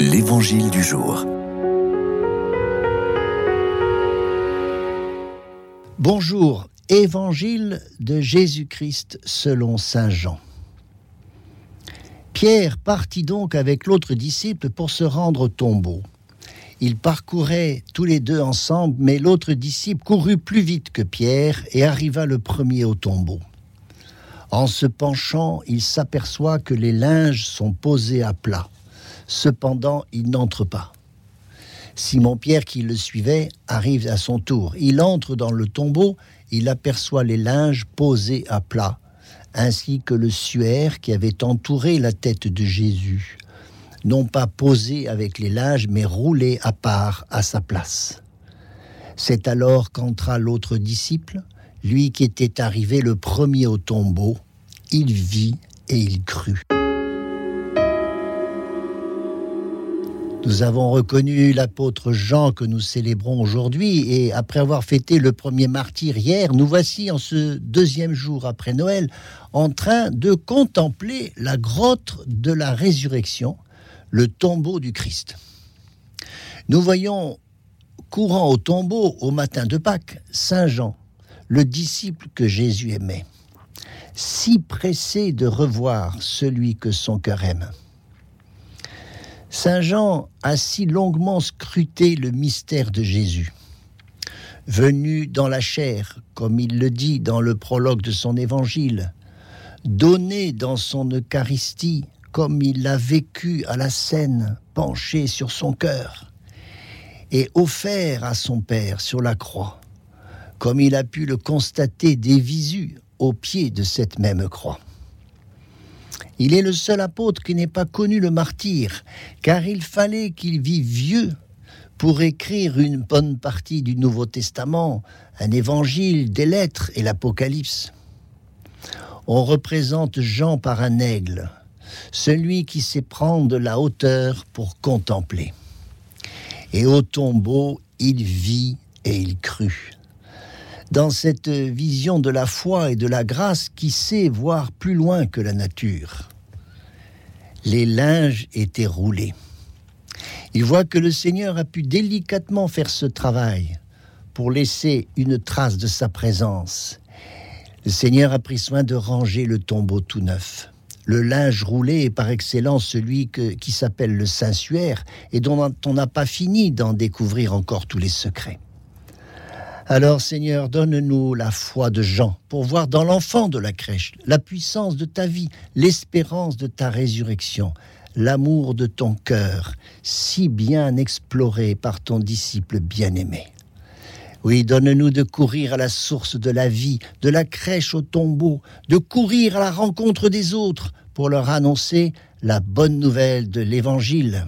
L'Évangile du jour. Bonjour, Évangile de Jésus-Christ selon Saint Jean. Pierre partit donc avec l'autre disciple pour se rendre au tombeau. Ils parcouraient tous les deux ensemble, mais l'autre disciple courut plus vite que Pierre et arriva le premier au tombeau. En se penchant, il s'aperçoit que les linges sont posés à plat. Cependant, il n'entre pas. Simon-Pierre, qui le suivait, arrive à son tour. Il entre dans le tombeau, il aperçoit les linges posés à plat, ainsi que le suaire qui avait entouré la tête de Jésus, non pas posé avec les linges, mais roulé à part à sa place. C'est alors qu'entra l'autre disciple, lui qui était arrivé le premier au tombeau. Il vit et il crut. Nous avons reconnu l'apôtre Jean que nous célébrons aujourd'hui et après avoir fêté le premier martyr hier, nous voici en ce deuxième jour après Noël en train de contempler la grotte de la résurrection, le tombeau du Christ. Nous voyons courant au tombeau au matin de Pâques Saint Jean, le disciple que Jésus aimait, si pressé de revoir celui que son cœur aime. Saint Jean a si longuement scruté le mystère de Jésus. Venu dans la chair, comme il le dit dans le prologue de son évangile, donné dans son Eucharistie, comme il l'a vécu à la scène, penché sur son cœur, et offert à son Père sur la croix, comme il a pu le constater des visus au pied de cette même croix. Il est le seul apôtre qui n'ait pas connu le martyr, car il fallait qu'il vive vieux pour écrire une bonne partie du Nouveau Testament, un évangile, des lettres et l'Apocalypse. On représente Jean par un aigle, celui qui sait prendre la hauteur pour contempler. Et au tombeau, il vit et il crut dans cette vision de la foi et de la grâce qui sait voir plus loin que la nature. Les linges étaient roulés. Il voit que le Seigneur a pu délicatement faire ce travail pour laisser une trace de sa présence. Le Seigneur a pris soin de ranger le tombeau tout neuf. Le linge roulé est par excellence celui qui s'appelle le Saint-Suaire et dont on n'a pas fini d'en découvrir encore tous les secrets. Alors Seigneur, donne-nous la foi de Jean pour voir dans l'enfant de la crèche la puissance de ta vie, l'espérance de ta résurrection, l'amour de ton cœur, si bien exploré par ton disciple bien-aimé. Oui, donne-nous de courir à la source de la vie, de la crèche au tombeau, de courir à la rencontre des autres pour leur annoncer la bonne nouvelle de l'Évangile.